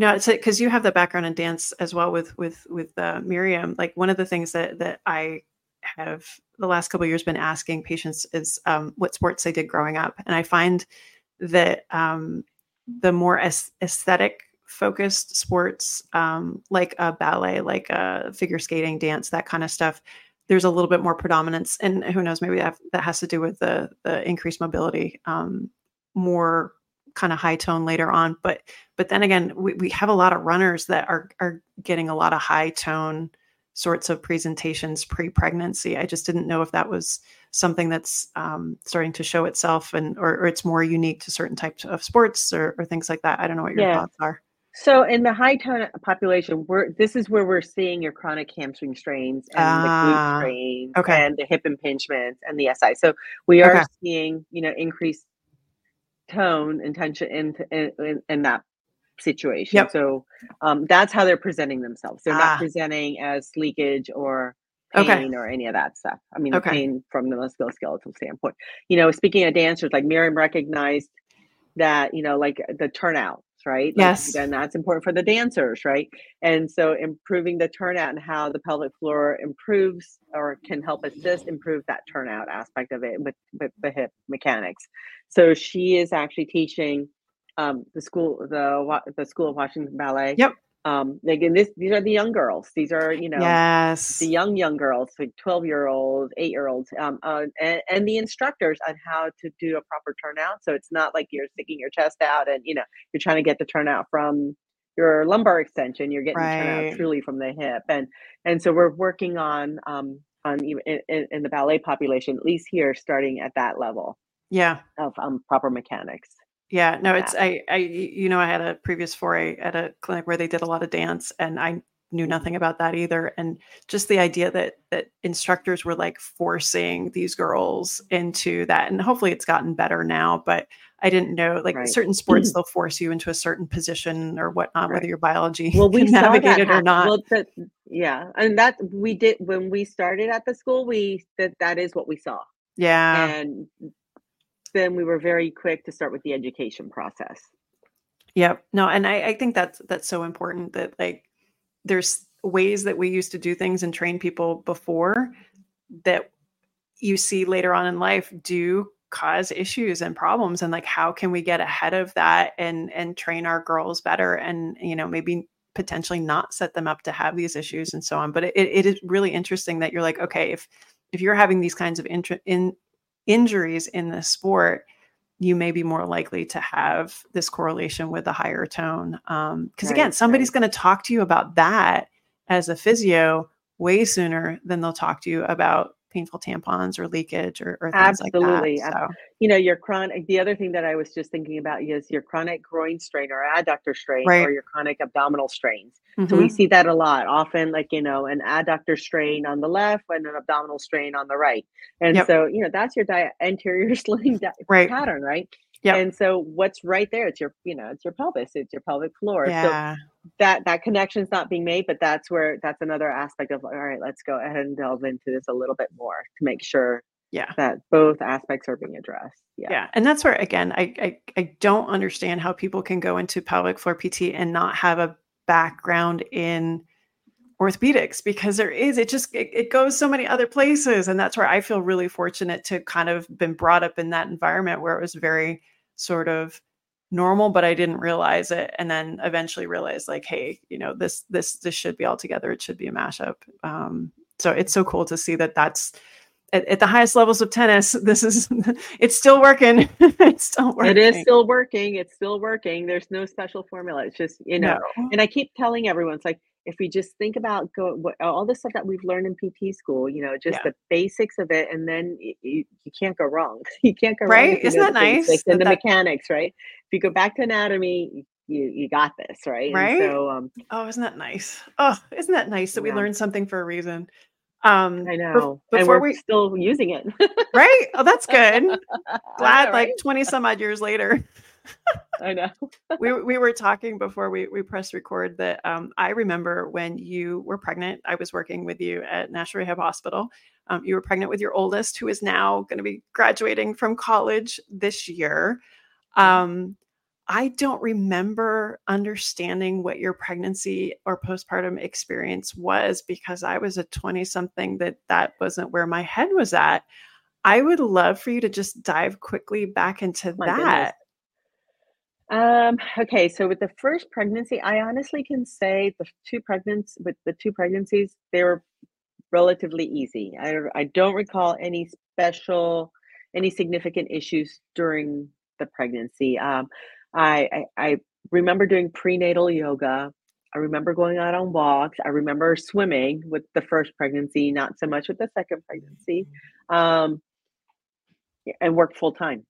No it's because you have the background in dance as well with with with uh, miriam. Like one of the things that that i have the last couple years been asking patients is um, what sports they did growing up. And i find that um, the more aes- aesthetic focused sports um, like a ballet like a figure skating dance that kind of stuff there's a little bit more predominance. And who knows maybe that, that has to do with the the increased mobility um, more kind of high tone later on. But but then again we, we have a lot of runners that are are getting a lot of high tone sorts of presentations pre-pregnancy i just didn't know if that was something that's um, starting to show itself and or, or it's more unique to certain types of sports or, or things like that i don't know what your Yeah. thoughts are So in the high tone population, we're, this is where we're seeing your chronic hamstring strains and the Ah, glute strains okay. and the hip impingements and the SI. So we are Okay. seeing, you know, increased tone and tension in, in, in, in that situation. Yep. So um, that's how they're presenting themselves. They're Ah. not presenting as leakage or Okay. pain or any of that stuff. I mean, Okay. pain from the musculoskeletal standpoint. You know, speaking of dancers, like Miriam recognized that, you know, like the turnouts, right? Like, Yes. and that's important for the dancers, right? And so improving the turnout and how the pelvic floor improves or can help assist improve that turnout aspect of it with, with the hip mechanics. So she is actually teaching um, the school, the the School of Washington Ballet. Yep. Um, again, this these are the young girls. These are you know yes the young young girls like 12 year olds 8 year olds um, uh, and, and the instructors on how to do a proper turnout so it's not like you're sticking your chest out and you know you're trying to get the turnout from your lumbar extension you're getting the Right. turnout truly from the hip and and so we're working on um on even in, in, in the ballet population at least here starting at that level yeah of um, proper mechanics Yeah, no, it's I, I, you know, I had a previous foray at a clinic where they did a lot of dance, and I knew nothing about that either. And just the idea that that instructors were like forcing these girls into that, and hopefully it's gotten better now. But I didn't know like Right. certain sports they'll force you into a certain position or whatnot, whether your biology well we can saw navigate it or not. well that yeah and that we did when we started at the school we that that is what we saw yeah, and then we were very quick to start with the education process. Yep. No, and I, I think that's that's so important that like there's ways that we used to do things and train people before that you see later on in life do cause issues and problems and like how can we get ahead of that and and train our girls better and you know maybe potentially not set them up to have these issues and so on but it, it is really interesting that you're like okay if if you're having these kinds of intr- in injuries in this sport you may be more likely to have this correlation with the higher tone. Um, because again, somebody's right. going to talk to you about that as a physio way sooner than they'll talk to you about painful tampons or leakage or, or things Absolutely, like that. So, You know, your chronic, the other thing that I was just thinking about is your chronic groin strain or adductor strain Right. or your chronic abdominal strains. So we mhm. see that a lot, often like, you know, an adductor strain on the left and an abdominal strain on the right. And Yep. so, you know, that's your di- anterior [laughs] sling di- Right. pattern, right? Yep. And so what's right there? It's your, you know, it's your pelvis, it's your pelvic floor. So yeah. that that connection's not being made but that's where that's another aspect of all right let's go ahead and delve into this a little bit more to make sure Yeah. that both aspects are being addressed yeah, Yeah. And that's where, again, I, I, I don't understand how people can go into pelvic floor PT and not have a background in orthopedics because there is it just it, it, goes so many other places and that's where i feel really fortunate to kind of been brought up in that environment where it was very sort of normal but i didn't realize it and then eventually realized like hey you know this this this should be all together it should be a mashup um so it's so cool to see that that's at, at, the highest levels of tennis [laughs] this is it's still working [laughs] it's still working it is still working it's still working there's no special formula it's just you know no. and i keep telling everyone it's like if we just think about go what, all the stuff that we've learned in pt school you know just yeah. the basics of it and then you, you can't go wrong [laughs] you can't go right wrong Right? isn't that nice and the that... mechanics right if you go back to anatomy you you got this right right so um oh isn't that nice oh isn't that nice that yeah. we learned something for a reason um, I know. Be- before we still using it, right? Oh, that's good. [laughs] Glad, right? like twenty some odd years later. [laughs] I know. we we were talking before we we pressed record that um, I remember when you were pregnant. I was working with you at National Rehab Hospital. Um, you were pregnant with your oldest, who is now going to be graduating from college this year. Um, I don't remember understanding what your pregnancy or postpartum experience was because I was a 20 something that that wasn't where my head was at. I would love for you to just dive quickly back into my that. Um, okay, so with the first pregnancy, I honestly can say the two pregnancies with the two pregnancies, they were relatively easy. I, I don't recall any special, any significant issues during the pregnancy. Um, I, I, I remember doing prenatal yoga. I remember going out on walks. I remember swimming with the first pregnancy, not so much with the second pregnancy, um, and worked full time.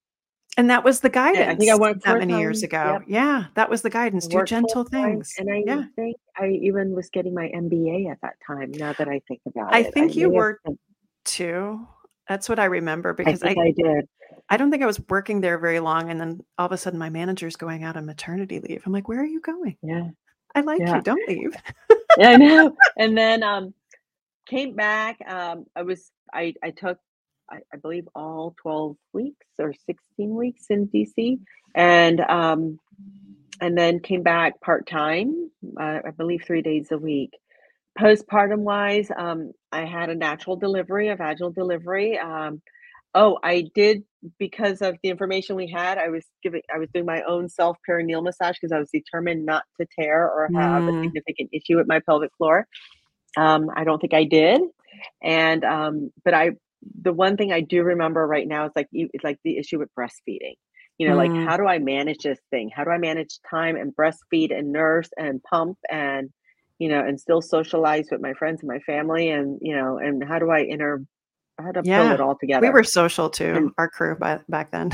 And that was the guidance. I think I went that many years ago. Yep. Yeah, that was the guidance. Do gentle things. And I yeah. think I even was getting my MBA at that time. Now that I think about it. I it, think I you were too. That's what I remember because I, I, did. I don't think I was working there very long, and then all of a sudden my manager's going out on maternity leave. I'm like, where are you going? Yeah, I like yeah. you. Don't leave. yeah, I know. [laughs] And then um, came back. Um, I was I I took I, I believe all 12 weeks or 16 weeks in DC, and um, and then came back part time. Uh, I believe three days a week postpartum wise, um, I had a natural delivery, a vaginal delivery. Um, oh, I did because of the information we had. I was giving, I was doing my own self perineal massage because I was determined not to tear or have mm. a significant issue with my pelvic floor. Um, I don't think I did, and um, but I, the one thing I do remember right now is like it's like the issue with breastfeeding. You know, mm. like how do I manage this thing? How do I manage time and breastfeed and nurse and pump and you know, and still socialize with my friends and my family, and you know, and how do I inter, how to yeah. pull it all together? We were social too, and, our crew by, back then.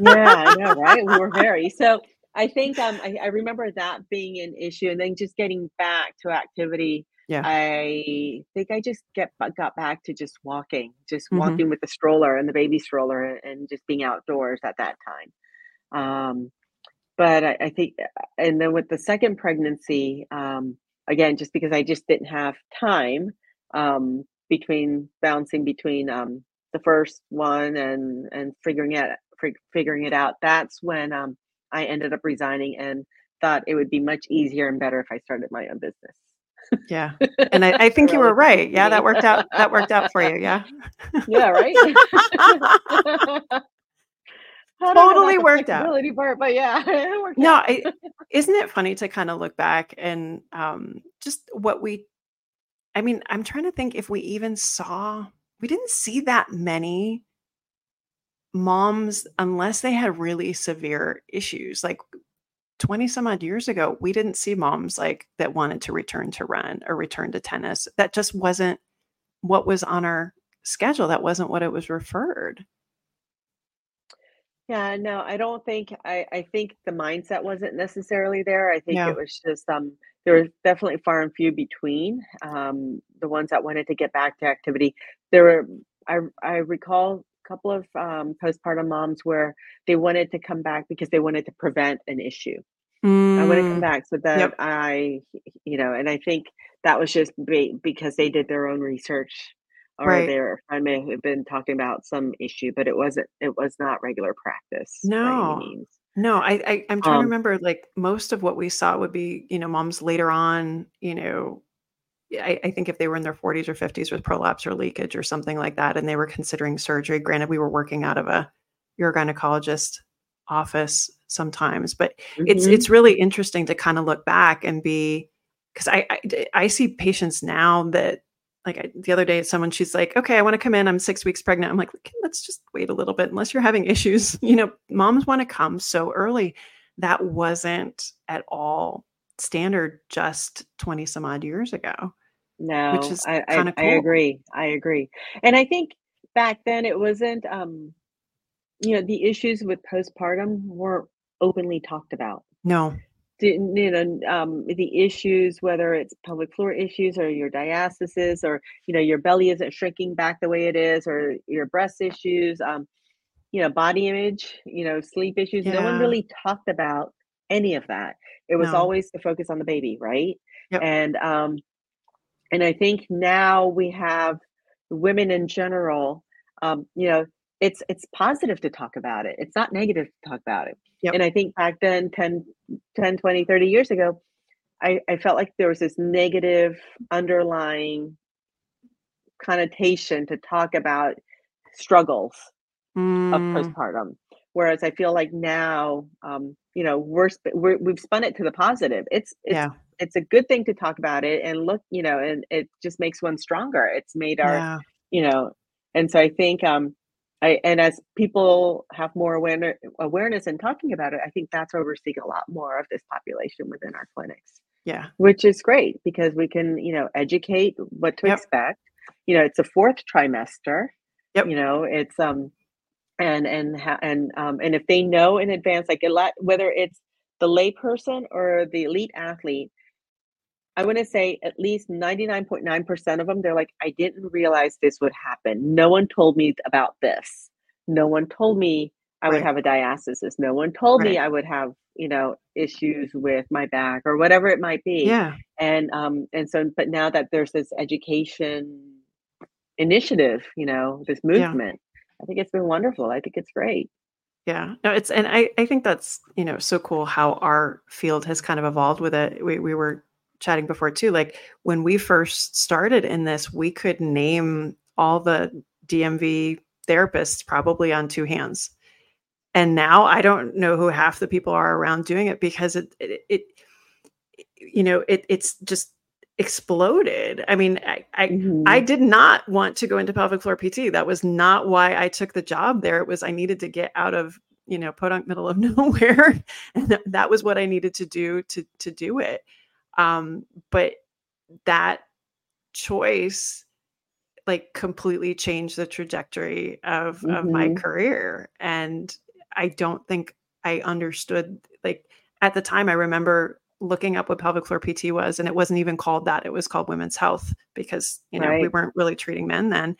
yeah, I know, right? We were [laughs] very so. I think um, I, I remember that being an issue, and then just getting back to activity. Yeah. I think I just get got back to just walking, just mm-hmm. walking with the stroller and the baby stroller, and, just being outdoors at that time. Um, but I, I, think, and then with the second pregnancy, um, again, just because I just didn't have time um, between bouncing between um, the first one and and figuring it figuring it out. That's when um, I ended up resigning and thought it would be much easier and better if I started my own business. Yeah, [laughs] and I, I think you were right. Yeah, that worked out. That worked out for you. Yeah. yeah. Right. [laughs] totally worked out. Part, but yeah, [laughs] no, I, isn't it funny to kind of look back and um, just what we? I mean, I'm trying to think if we even saw. We didn't see that many moms unless they had really severe issues. Like 20 some odd years ago, we didn't see moms like that wanted to return to run or return to tennis. That just wasn't what was on our schedule. That wasn't what it was referred. Yeah, no, I don't think I I think the mindset wasn't necessarily there. I think Yeah. it was just um there was definitely far and few between um the ones that wanted to get back to activity. There were I I recall couple of um postpartum moms where they wanted to come back because they wanted to prevent an issue. I want to come mm. back so that Yep. I you know, and I think that was just be, because they did their own research or Right. their friend may have been talking about some issue, but it wasn't it was not regular practice No. means. No, I, I I'm trying to Um remember like most of what we saw would be, you know, moms later on, you know, I, I, think if they were in their 40s or 50s with prolapse or leakage or something like that, and they were considering surgery, granted, we were working out of a urogynecologist office sometimes, but mm-hmm. it's it's really interesting to kind of look back and be because I, I, I see patients now that like I, the other day someone she's like okay i want to come in i'm six weeks pregnant. I'm like let's just wait a little bit unless you're having issues. [laughs] You know moms want to come so early. That wasn't at all standard just 20 some odd years ago no which is I, I, cool. I agree i agree and i think back then it wasn't um you know the issues with postpartum weren't openly talked about no Didn't, you know um, the issues whether it's pelvic floor issues or your diastasis or you know your belly isn't shrinking back the way it is or your breast issues um, you know body image you know sleep issues yeah. no one really talked about any of that it was no. always the focus on the baby right yep. and um and i think now we have women in general um you know it's it's positive to talk about it it's not negative to talk about it yep. and i think back then 10 10 20 30 years ago I, I felt like there was this negative underlying connotation to talk about struggles mm. of postpartum whereas i feel like now um, you know we're, we're we've spun it to the positive it's it's yeah. It's a good thing to talk about it and look you know and it just makes one stronger it's made our yeah. you know and so i think um I, and as people have more awareness, awareness and talking about it, I think that's where we're seeing a lot more of this population within our clinics. Yeah, which is great because we can, you know, educate what to yep. expect. You know, it's a fourth trimester. Yep. You know, it's um, and and and um, and if they know in advance, like a lot, whether it's the layperson or the elite athlete, I want to say at least 99.9% of them, they're like, I didn't realize this would happen. No one told me about this. No one told me I right. would have a diastasis. No one told right. me I would have, you know, issues with my back or whatever it might be. Yeah. And um and so but now that there's this education initiative, you know, this movement, yeah. I think it's been wonderful. I think it's great. Yeah, no, it's and I I think that's you know so cool how our field has kind of evolved with it. We we were chatting before too like when we first started in this we could name all the dmv therapists probably on two hands. And now i don't know who half the people are around doing it because it it, it you know it it's just exploded. I mean i I, mm-hmm. I did not want to go into pelvic floor pt that was not why i took the job there. It was i needed to get out of you know podunk middle of [laughs] nowhere. And that was what i needed to do to to do it um, but that choice like completely changed the trajectory of mm-hmm. of my mm-hmm. career and i don't think i understood like at the time i remember looking up what pelvic floor pt was and it wasn't even called that it was called women's health because you know right. we weren't really treating men then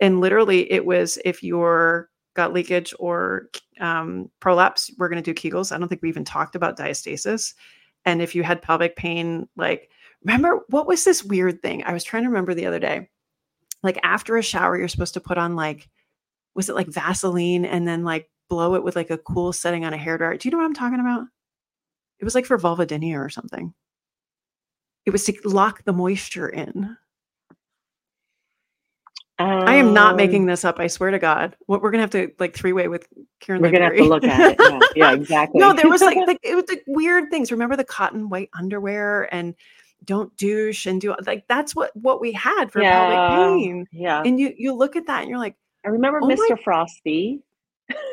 and literally it was if you're got leakage or um, prolapse we're going to do kegels i don't think we even talked about diastasis and if you had pelvic pain like remember what was this weird thing? I was trying to remember the other day like after a shower you're supposed to put on like was it like vaseline and then like blow it with like a cool setting on a hair dryer? Do you know what i'm talking about? It was like for vulvodynia or something. It was to lock the moisture in um, I am not making um this up. I swear to God. What we're gonna have to like three way with Kieran. We're gonna have to look at it. Yeah, yeah [laughs] exactly. no, there was like, [laughs] like it was like weird things. Remember the cotton white underwear and don't douche and do like that's what what we had for yeah, pelvic pain. Yeah. And you you look at that and you're like, I remember oh Mr. My- Frosty.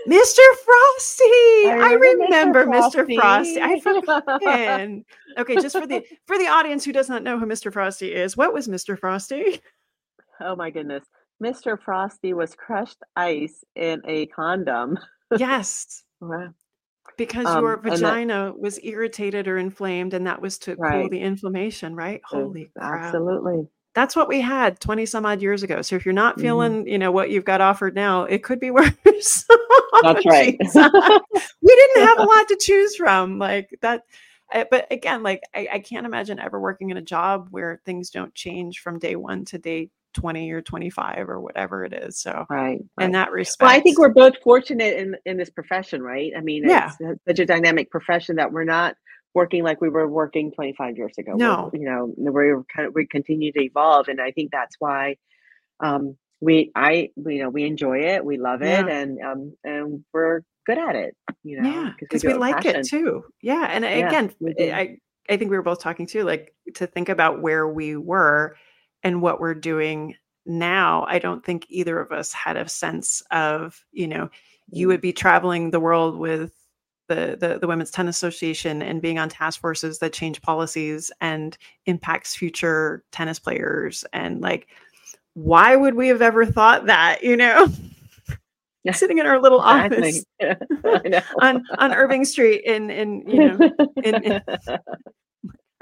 Mr. Frosty. I remember, I remember Mr. Frosty. Mr. Frosty. I forgot. [laughs] okay, just for the for the audience who does not know who Mr. Frosty is, what was Mr. Frosty? Oh my goodness. Mr. Frosty was crushed ice in a condom. Yes. [laughs] Because um, your vagina that, was irritated or inflamed, and that was to right. cool the inflammation, right? Holy crap. Absolutely. That's what we had 20 some odd years ago. So if you're not mm-hmm. feeling, mm-hmm. you know, what you've got offered now, it could be [laughs] worse. That's right. [laughs] we didn't have a lot to choose from. Like that. Eh, but again, like I, I can't imagine ever working in a job where things don't change from day one to day 20 or 25 or whatever it is. So, right, right. in that respect. Well, I think we're both fortunate in, in this profession, right? I mean, yeah. it's such a dynamic profession that we're not working like we were working 25 years ago. No. We're, you know, we're kind of we continue to evolve, and I think that's why um, we I you know we enjoy it, we love it, Yeah. and um, and we're good at it. You know, Yeah, because we with like passion. it too. Yeah, and Yeah, again. I I think we were both talking too, like to think about where we were and what we're doing now. I don't think either of us had a sense of, you know, you Mm. would be traveling the world with the, the the Women's Tennis Association and being on task forces that change policies and impacts future tennis players and like why would we have ever thought that, you know? [laughs] Yeah. Sitting in our little office [laughs] know. on on Irving Street in in you know in- in- [laughs]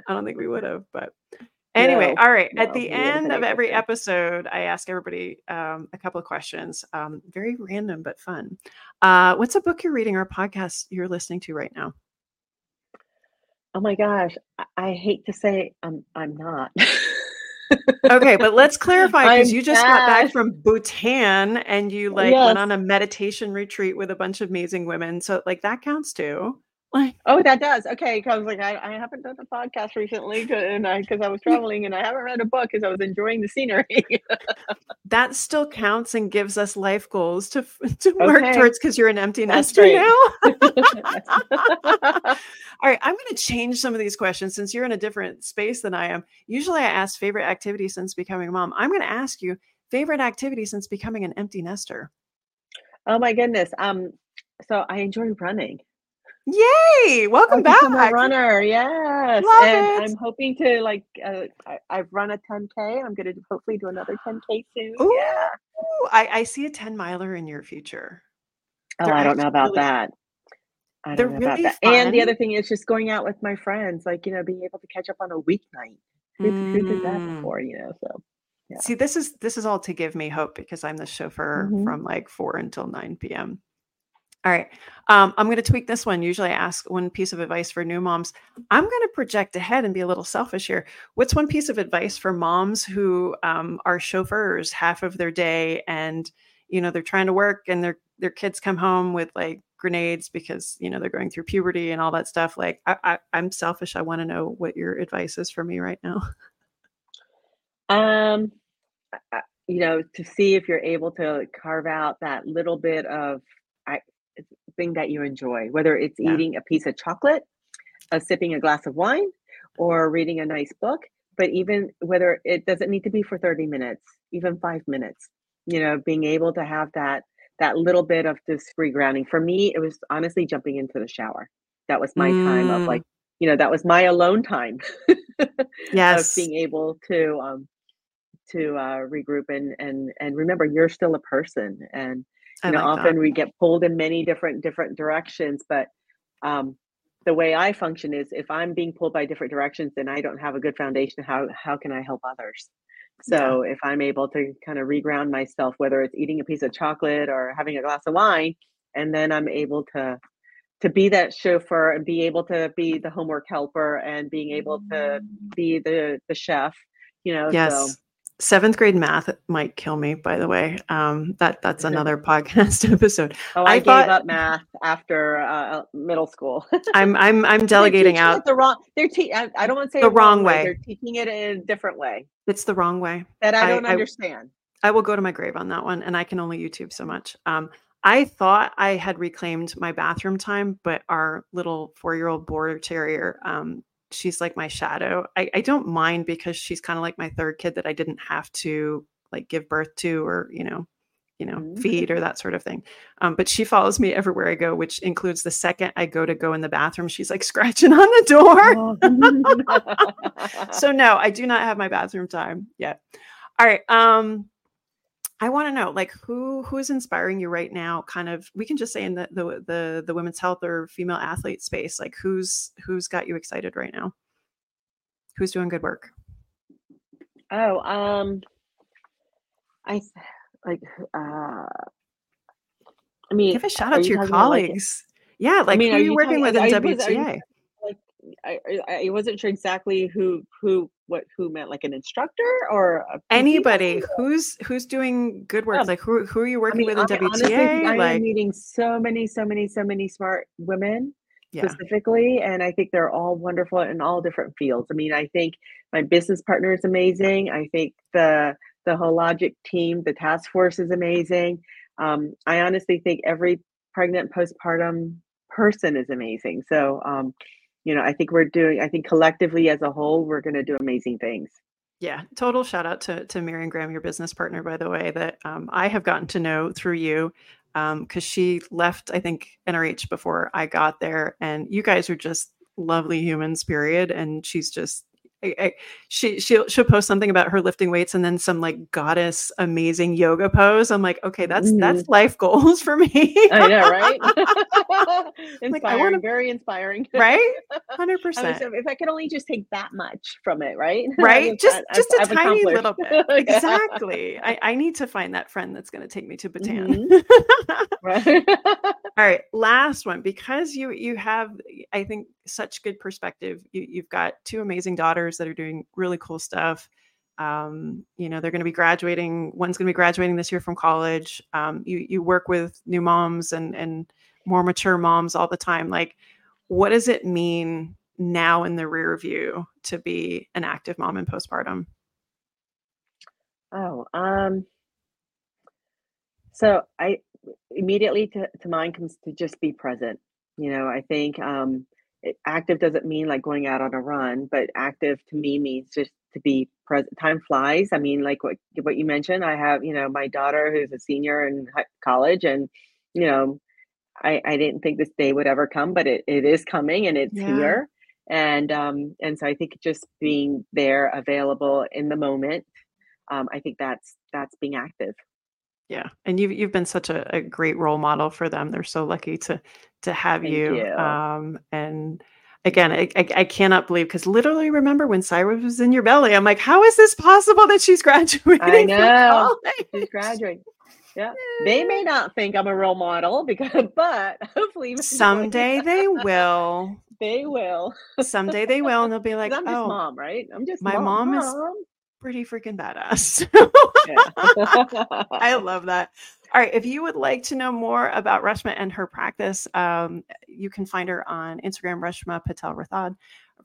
I don't think we would have, but anyway, No, all right. no, At the end of every episode, I ask everybody um, a couple of questions. Um, very random but fun. Uh, what's a book you're reading or a podcast you're listening to right now? oh my gosh, I, I hate to say I'm I'm not. Okay, but let's [laughs] clarify because you just got back from Bhutan and you like Yes. went on a meditation retreat with a bunch of amazing women. So like that counts too. Like Oh, that does. Okay, because like I, I haven't done a podcast recently, 'cause- and I because I was traveling and I haven't read a book because I was enjoying the scenery. [laughs] that still counts and gives us life goals to to work towards because you're an empty That's nester now. [laughs] All right, I'm going to change some of these questions since you're in a different space than I am. Usually, I ask favorite activity since becoming a mom. I'm going to ask you favorite activity since becoming an empty nester. oh my goodness. Um, so I enjoy running. Yay! Welcome back. a runner. Yes, Love and it. I'm hoping to like. Uh, I, I've run a 10k. I'm going to hopefully do another 10k soon. Ooh, Yeah. I, I see a 10 miler in your future. Oh, They're I don't know about really- that. I they're don't know about really that. And the other thing is just going out with my friends, like you know, being able to catch up on a weeknight. Who, who did that Mm. before? You know, so Yeah. See, this is this is all to give me hope because I'm the chauffeur Mhm. from like four until nine p.m. All right, um, I'm going to tweak this one. Usually, I ask one piece of advice for new moms. I'm going to project ahead and be a little selfish here. What's one piece of advice for moms who um, are chauffeurs half of their day, and you know they're trying to work, and their their kids come home with like grenades because you know they're going through puberty and all that stuff. Like, I, I, I'm selfish. I want to know what your advice is for me right now. Um, you know, to see if you're able to carve out that little bit of thing that you enjoy, whether it's Yeah. eating a piece of chocolate, uh, sipping a glass of wine, or reading a nice book. But even whether it doesn't need to be for 30 minutes, even five minutes, you know, being able to have that that little bit of just regrounding. For me, it was honestly jumping into the shower. That was my time of Mm. like, you know, that was my alone time. [laughs] of Yes. being able to um to uh regroup and and and remember you're still a person and I you know like that. often we get pulled in many different different directions but um the way i function is if i'm being pulled by different directions then i don't have a good foundation how how can i help others Yeah. so if i'm able to kind of reground myself whether it's eating a piece of chocolate or having a glass of wine and then i'm able to to be that chauffeur and be able to be the homework helper and being able to be the the chef you know so Yes. Seventh grade math might kill me, by the way. Um, that that's another [laughs] podcast episode. Oh, I, I gave up math after uh, middle school. [laughs] I'm I'm I'm delegating out. the wrong. They're te- I, I don't want to say The wrong wrong way. They're teaching it in a different way It's the wrong way. that I I- don't I- understand. I will go to my grave on that one, and I can only YouTube so much. Um, I thought I had reclaimed my bathroom time, but our little four-year-old border terrier, um, she's like my shadow. I, I don't mind because she's kind of like my third kid that I didn't have to like give birth to or you know, you know, Mhm. feed or that sort of thing. Um, but she follows me everywhere I go, which includes the second I go to go in the bathroom, she's like [laughs] scratching on the door. Oh. [laughs] so no, I do not have my bathroom time yet. All right. Um I want to know like who who is inspiring you right now kind of we can just say in the the the, the women's health or female athlete space like who's who's got you excited right now? Who's doing good work? oh, um, I like. Uh, I mean, Give a shout out to you your about, like, colleagues. yeah, like mean, who are are you you working talking- with in I you- WTA? I, I I wasn't sure exactly who who what who meant like an instructor or Anybody who's who's doing good work? Oh. Like who who are you I working mean, with in I, honestly, WTA? I like am meeting so many, so many, so many smart women yeah. specifically. And I think they're all wonderful in all different fields. I mean, I think my business partner is amazing. I think the the Hologic team, the task force is amazing. Um, I honestly think every pregnant postpartum person is amazing. So, um, you know, I think we're doing. I think collectively as a whole, we're going to do amazing things. Yeah, total shout out to to Marion Graham, your business partner, by the way, that um, I have gotten to know through you because um, she left, I think, NRH before I got there, and you guys are just lovely humans, period. And she's just I, I, she she'll she'll post something about her lifting weights and then some like goddess amazing yoga pose. I'm like, okay, that's mm-hmm. that's life goals for me. I know, right? inspiring, [laughs] like, I wanna, very inspiring, right? [laughs] Hundred percent. If I could only just take that much from it, right? [laughs] Right, just I, just I've, a I've tiny little bit. Exactly. I, I need to find that friend that's going to take me to Bhutan. Mm-hmm. right. All right, last one because you you have I think such good perspective. You, you've got two amazing daughters that are doing really cool stuff. Um, you know, they're going to be graduating. One's going to be graduating this year from college. Um, you you work with new moms and and more mature moms all the time. Like, what does it mean now in the rear view to be an active mom in postpartum? Oh, um, so I immediately to, to mind comes to just be present. You know, I think um, active doesn't mean like going out on a run, but active to me means just to be present. Time flies. I mean, like what what you mentioned. I have you know my daughter who's a senior in college, and you know, I I didn't think this day would ever come, but it, it is coming and it's yeah. here. And um and so I think just being there, available in the moment. Um, I think that's that's being active. Yeah, and you've you've been such a, a great role model for them. They're so lucky to to have you. you. Um, and again, I, I, I cannot believe because literally remember when Cyrus was in your belly, I'm like, how is this possible that she's [laughs] graduating? I know she's graduating. Yeah. They may not think I'm a role model [laughs] because, but hopefully someday they will. [laughs] They will. someday they will, and they'll be like, I'm just "Oh, mom, right? I'm just my mom, mom is pretty freaking badass." [laughs] I [laughs] love that. All right. If you would like to know more about Reshma and her practice, um, you can find her on Instagram, Reshma Patel Rathod.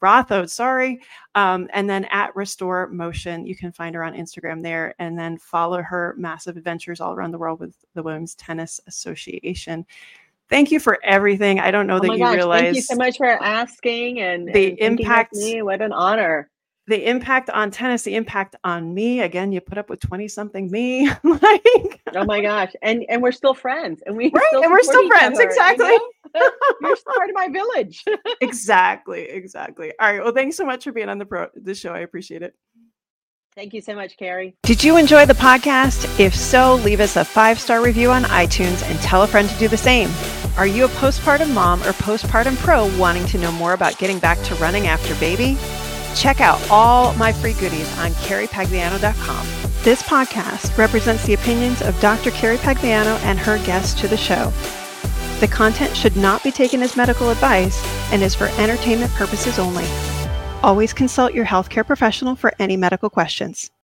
Rathod, sorry. Um, and then at Restore Motion, you can find her on Instagram there and then follow her massive adventures all around the world with the Women's Tennis Association. Thank you for everything. I don't know oh that you gosh, realize. Thank you so much for asking and the and impact. Me. What an honor the impact on tennis, the impact on me. Again, you put up with 20 something me. [laughs] like Oh my gosh. And and we're still friends. And we right, and we're still friends. Other, exactly. You know? [laughs] You're part of my village. [laughs] exactly. Exactly. All right. Well, thanks so much for being on the pro the show. I appreciate it. Thank you so much, Carrie. Did you enjoy the podcast? If so, leave us a five star review on iTunes and tell a friend to do the same. Are you a postpartum mom or postpartum pro wanting to know more about getting back to running after baby? Check out all my free goodies on carriepagliano.com. This podcast represents the opinions of Dr. Carrie Pagliano and her guests to the show. The content should not be taken as medical advice and is for entertainment purposes only. Always consult your healthcare professional for any medical questions.